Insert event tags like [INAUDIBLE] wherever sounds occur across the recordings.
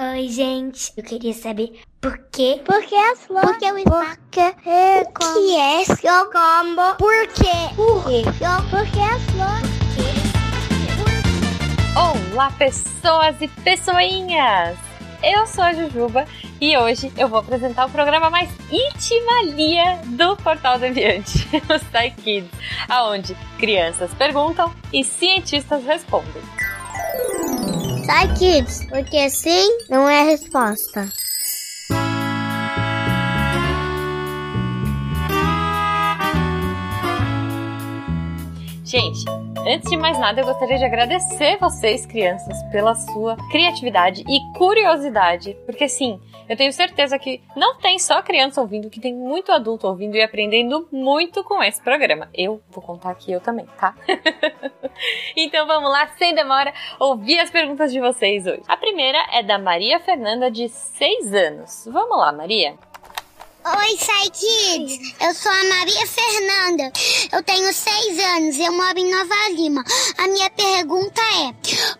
Oi, gente. Eu queria saber por quê? Por que as flores? Por que o é O que é seu combo? Por quê? Por quê? Por que as flores? Olá, pessoas e pessoinhas! Eu sou a Jujuba e hoje eu vou apresentar o programa mais íntimalia do Portal Deviante, [LAUGHS] o Psy Kids, aonde crianças perguntam e cientistas respondem. Sai, kids, porque sim não é a resposta. Gente, antes de mais nada, eu gostaria de agradecer vocês, crianças, pela sua criatividade e curiosidade, porque sim, eu tenho certeza que não tem só criança ouvindo, que tem muito adulto ouvindo e aprendendo muito com esse programa. Eu vou contar aqui eu também, tá? [LAUGHS] então vamos lá, sem demora, ouvir as perguntas de vocês hoje. A primeira é da Maria Fernanda, de 6 anos. Vamos lá, Maria. Oi, Sai Kids! Eu sou a Maria Fernanda. Eu tenho seis anos e eu moro em Nova Lima. A minha pergunta é: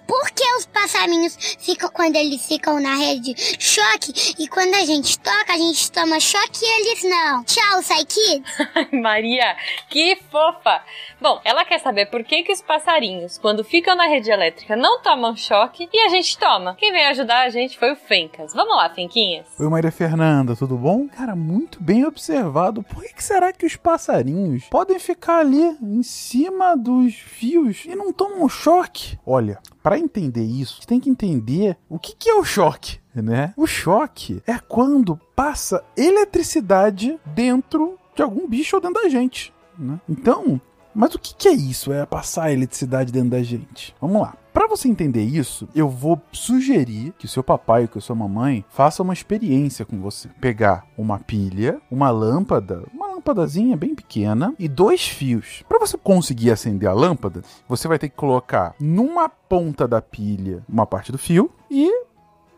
por que os passarinhos ficam, quando eles ficam na rede, choque? E quando a gente toca, a gente toma choque e eles não? Tchau, Sai Kids! [LAUGHS] Maria, que fofa! Bom, ela quer saber por que, que os passarinhos, quando ficam na rede elétrica, não tomam choque e a gente toma. Quem veio ajudar a gente foi o Fencas. Vamos lá, Fenquinhas? Oi, Maria Fernanda, tudo bom? Cara, muito bem observado. Por que, será que os passarinhos podem ficar ali em cima dos fios e não tomam choque? Olha, para entender isso, tem que entender o que, que é o choque. Né? O choque é quando passa eletricidade dentro de algum bicho ou dentro da gente. Né? Então, mas o que, que é isso? É passar eletricidade dentro da gente? Vamos lá. Para você entender isso, eu vou sugerir que o seu papai ou que a sua mamãe faça uma experiência com você. Pegar uma pilha, uma lâmpada, uma lâmpadazinha bem pequena e dois fios. Para você conseguir acender a lâmpada, você vai ter que colocar numa ponta da pilha uma parte do fio e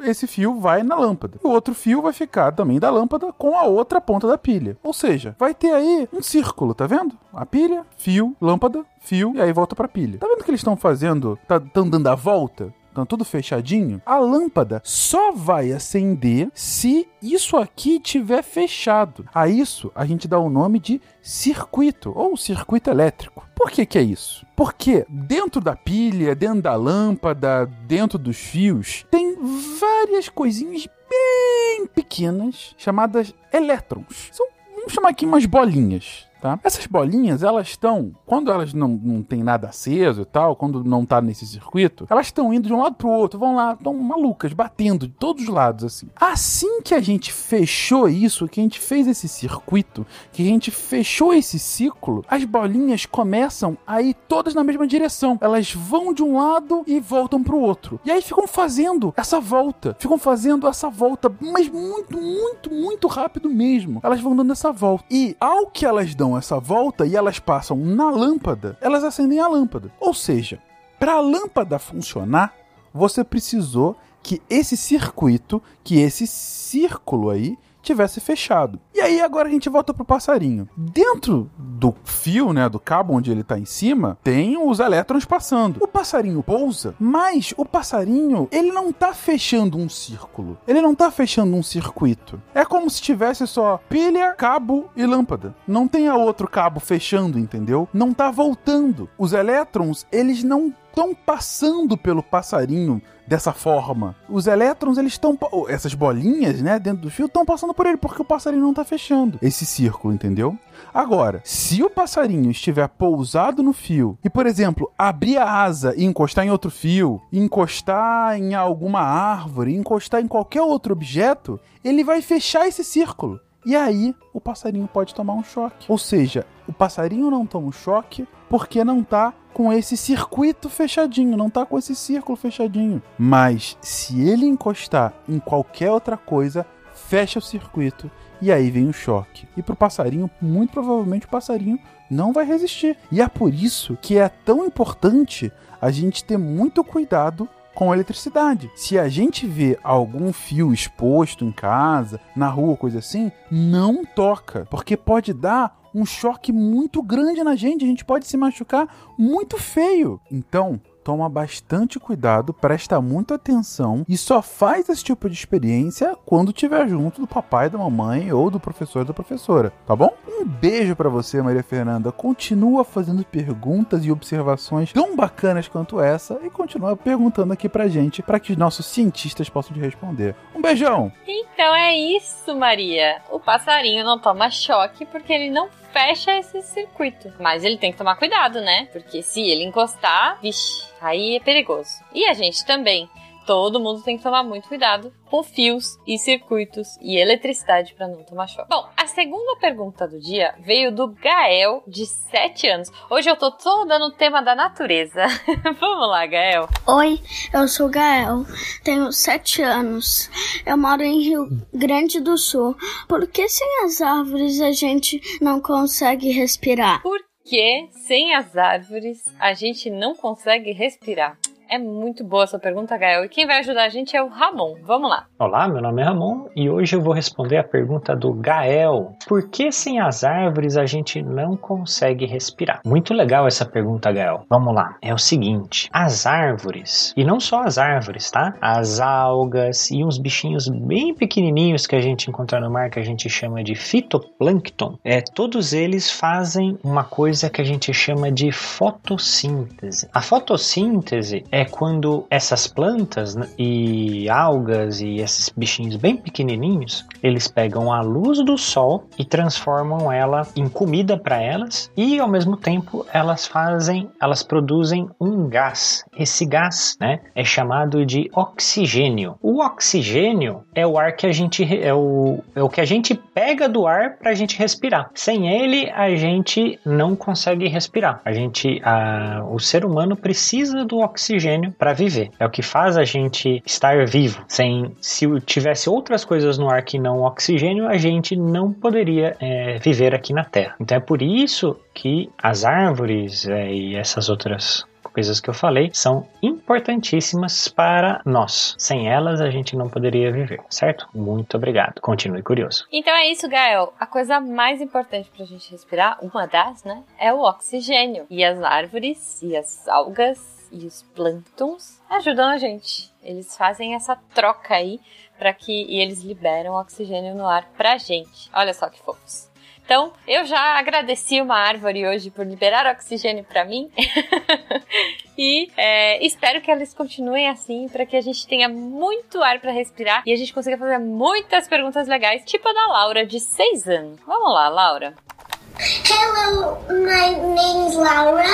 esse fio vai na lâmpada. O outro fio vai ficar também da lâmpada com a outra ponta da pilha. Ou seja, vai ter aí um círculo, tá vendo? A pilha, fio, lâmpada, fio e aí volta pra pilha. Tá vendo que eles estão fazendo, tá tão dando a volta? Tudo fechadinho. A lâmpada só vai acender se isso aqui tiver fechado. A isso a gente dá o nome de circuito ou circuito elétrico. Por que, que é isso? Porque dentro da pilha, dentro da lâmpada, dentro dos fios, tem várias coisinhas bem pequenas chamadas elétrons. São, vamos chamar aqui umas bolinhas. Tá? Essas bolinhas, elas estão, quando elas não, não tem nada aceso e tal, quando não tá nesse circuito, elas estão indo de um lado pro outro, vão lá, estão malucas, batendo de todos os lados, assim. Assim que a gente fechou isso, que a gente fez esse circuito, que a gente fechou esse ciclo, as bolinhas começam a ir todas na mesma direção. Elas vão de um lado e voltam pro outro. E aí ficam fazendo essa volta, ficam fazendo essa volta, mas muito, muito, muito rápido mesmo. Elas vão dando essa volta. E ao que elas dão essa volta e elas passam na lâmpada, elas acendem a lâmpada. Ou seja, para a lâmpada funcionar, você precisou que esse circuito, que esse círculo aí tivesse fechado. E aí agora a gente volta pro passarinho. Dentro do fio, né, do cabo onde ele tá em cima, tem os elétrons passando. O passarinho pousa, mas o passarinho, ele não tá fechando um círculo. Ele não tá fechando um circuito. É como se tivesse só pilha, cabo e lâmpada. Não tem a outro cabo fechando, entendeu? Não tá voltando. Os elétrons, eles não estão passando pelo passarinho dessa forma. Os elétrons, eles estão. Essas bolinhas, né, dentro do fio, estão passando por ele, porque o passarinho não está fechando esse círculo, entendeu? Agora, se o passarinho estiver pousado no fio e, por exemplo, abrir a asa e encostar em outro fio, encostar em alguma árvore, encostar em qualquer outro objeto, ele vai fechar esse círculo. E aí o passarinho pode tomar um choque. Ou seja, o passarinho não toma um choque porque não tá com esse circuito fechadinho, não tá com esse círculo fechadinho. Mas se ele encostar em qualquer outra coisa, fecha o circuito e aí vem o choque. E pro passarinho, muito provavelmente o passarinho não vai resistir. E é por isso que é tão importante a gente ter muito cuidado com eletricidade. Se a gente vê algum fio exposto em casa, na rua, coisa assim, não toca, porque pode dar um choque muito grande na gente, a gente pode se machucar muito feio. Então, toma bastante cuidado, presta muita atenção e só faz esse tipo de experiência quando estiver junto do papai, da mamãe ou do professor da professora, tá bom? Um beijo para você, Maria Fernanda. Continua fazendo perguntas e observações tão bacanas quanto essa e continua perguntando aqui pra gente para que os nossos cientistas possam te responder. Um beijão. Então é isso, Maria. O passarinho não toma choque porque ele não fecha esse circuito. Mas ele tem que tomar cuidado, né? Porque se ele encostar, vixe, aí é perigoso. E a gente também todo mundo tem que tomar muito cuidado com fios e circuitos e eletricidade para não tomar choque. Bom, a segunda pergunta do dia veio do Gael, de 7 anos. Hoje eu tô toda no tema da natureza. [LAUGHS] Vamos lá, Gael. Oi, eu sou Gael, tenho 7 anos. Eu moro em Rio Grande do Sul. Por que sem as árvores a gente não consegue respirar? Porque sem as árvores a gente não consegue respirar. É muito boa essa pergunta, Gael. E quem vai ajudar a gente é o Ramon. Vamos lá. Olá, meu nome é Ramon e hoje eu vou responder a pergunta do Gael. Por que sem as árvores a gente não consegue respirar? Muito legal essa pergunta, Gael. Vamos lá. É o seguinte: as árvores, e não só as árvores, tá? As algas e uns bichinhos bem pequenininhos que a gente encontra no mar que a gente chama de fitoplâncton, é, todos eles fazem uma coisa que a gente chama de fotossíntese. A fotossíntese é quando essas plantas e algas e esses bichinhos bem pequenininhos, eles pegam a luz do sol e transformam ela em comida para elas e ao mesmo tempo elas fazem, elas produzem um gás. Esse gás, né, é chamado de oxigênio. O oxigênio é o ar que a gente é o, é o que a gente pega do ar para a gente respirar. Sem ele a gente não consegue respirar. A gente, a, o ser humano precisa do oxigênio para viver. É o que faz a gente estar vivo. Sem se tivesse outras coisas no ar que não oxigênio, a gente não poderia é, viver aqui na Terra. Então é por isso que as árvores é, e essas outras coisas que eu falei são importantíssimas para nós. Sem elas a gente não poderia viver, certo? Muito obrigado. Continue curioso. Então é isso, Gael. A coisa mais importante para a gente respirar, uma das, né, é o oxigênio. E as árvores e as algas e os plânctons ajudam a gente. Eles fazem essa troca aí para que e eles liberam oxigênio no ar pra gente. Olha só que fofos. Então, eu já agradeci uma árvore hoje por liberar oxigênio para mim. [LAUGHS] e é, espero que elas continuem assim para que a gente tenha muito ar para respirar e a gente consiga fazer muitas perguntas legais, tipo a da Laura, de 6 anos. Vamos lá, Laura. Hello, my name is Laura.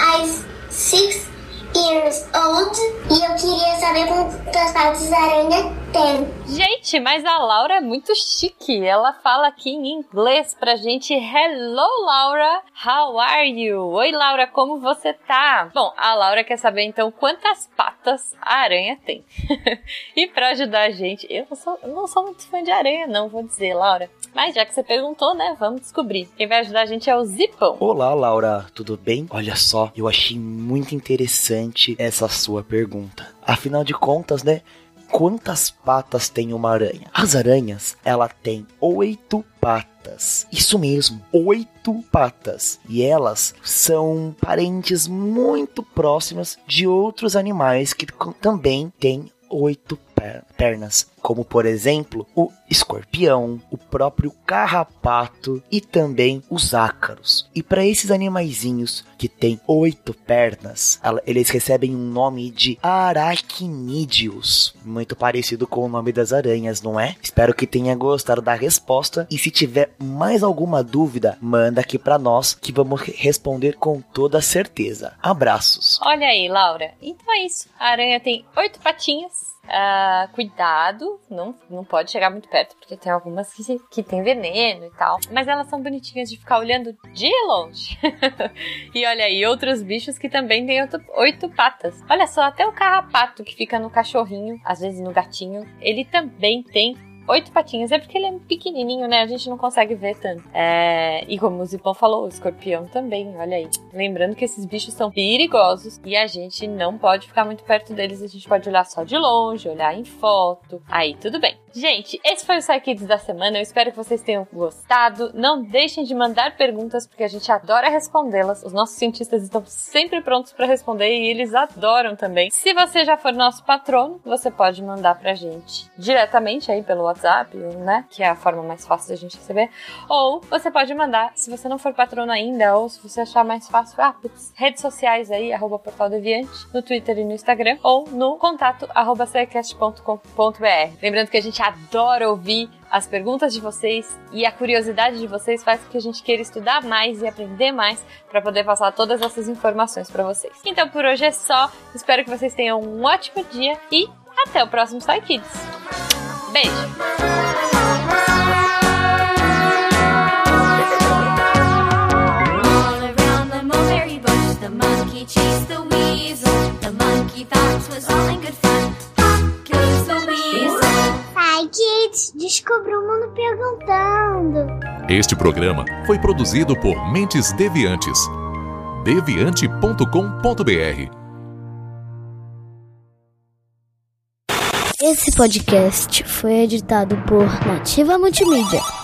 I'm six years old e eu queria saber quantas patas a aranha tem. Gente, mas a Laura é muito chique. Ela fala aqui em inglês pra gente. Hello, Laura. How are you? Oi, Laura, como você tá? Bom, a Laura quer saber então quantas patas a aranha tem. [LAUGHS] e pra ajudar a gente, eu não, sou, eu não sou muito fã de aranha, não, vou dizer, Laura. Mas já que você perguntou, né, vamos descobrir. Quem vai ajudar a gente é o Zipão. Olá, Laura, tudo bem? Olha só, eu achei muito interessante essa sua pergunta. Afinal de contas, né? Quantas patas tem uma aranha? As aranhas, ela tem oito patas. Isso mesmo, oito patas. E elas são parentes muito próximas de outros animais que também têm oito pernas, como por exemplo o escorpião, o próprio carrapato e também os ácaros. E para esses animaizinhos que têm oito pernas, eles recebem um nome de aracnídeos, muito parecido com o nome das aranhas, não é? Espero que tenha gostado da resposta e se tiver mais alguma dúvida, manda aqui para nós que vamos responder com toda certeza. Abraços. Olha aí, Laura. Então é isso. A aranha tem oito patinhas Uh, cuidado, não, não pode chegar muito perto, porque tem algumas que, que tem veneno e tal. Mas elas são bonitinhas de ficar olhando de longe. [LAUGHS] e olha aí, outros bichos que também têm oito, oito patas. Olha só, até o carrapato que fica no cachorrinho, às vezes no gatinho, ele também tem oito patinhas. É porque ele é pequenininho, né? A gente não consegue ver tanto. É... E como o Zipão falou, o escorpião também, olha aí. Lembrando que esses bichos são perigosos e a gente não pode ficar muito perto deles. A gente pode olhar só de longe, olhar em foto. Aí tudo bem. Gente, esse foi o Psykids da semana. Eu espero que vocês tenham gostado. Não deixem de mandar perguntas, porque a gente adora respondê-las. Os nossos cientistas estão sempre prontos para responder e eles adoram também. Se você já for nosso patrono, você pode mandar pra gente diretamente aí pelo WhatsApp, né? Que é a forma mais fácil da gente receber. Ou você pode mandar, se você não for patrono ainda, ou se você achar mais fácil, ah, putz, redes sociais aí, arroba Portal Deviante, no Twitter e no Instagram, ou no contato arroba Lembrando que a gente adora ouvir as perguntas de vocês e a curiosidade de vocês faz com que a gente queira estudar mais e aprender mais para poder passar todas essas informações para vocês. Então por hoje é só. Espero que vocês tenham um ótimo dia e até o próximo Star Kids. Beijo! Kids, descubra o mundo perguntando. Este programa foi produzido por Mentes Deviantes. deviante.com.br. Esse podcast foi editado por Nativa Multimídia.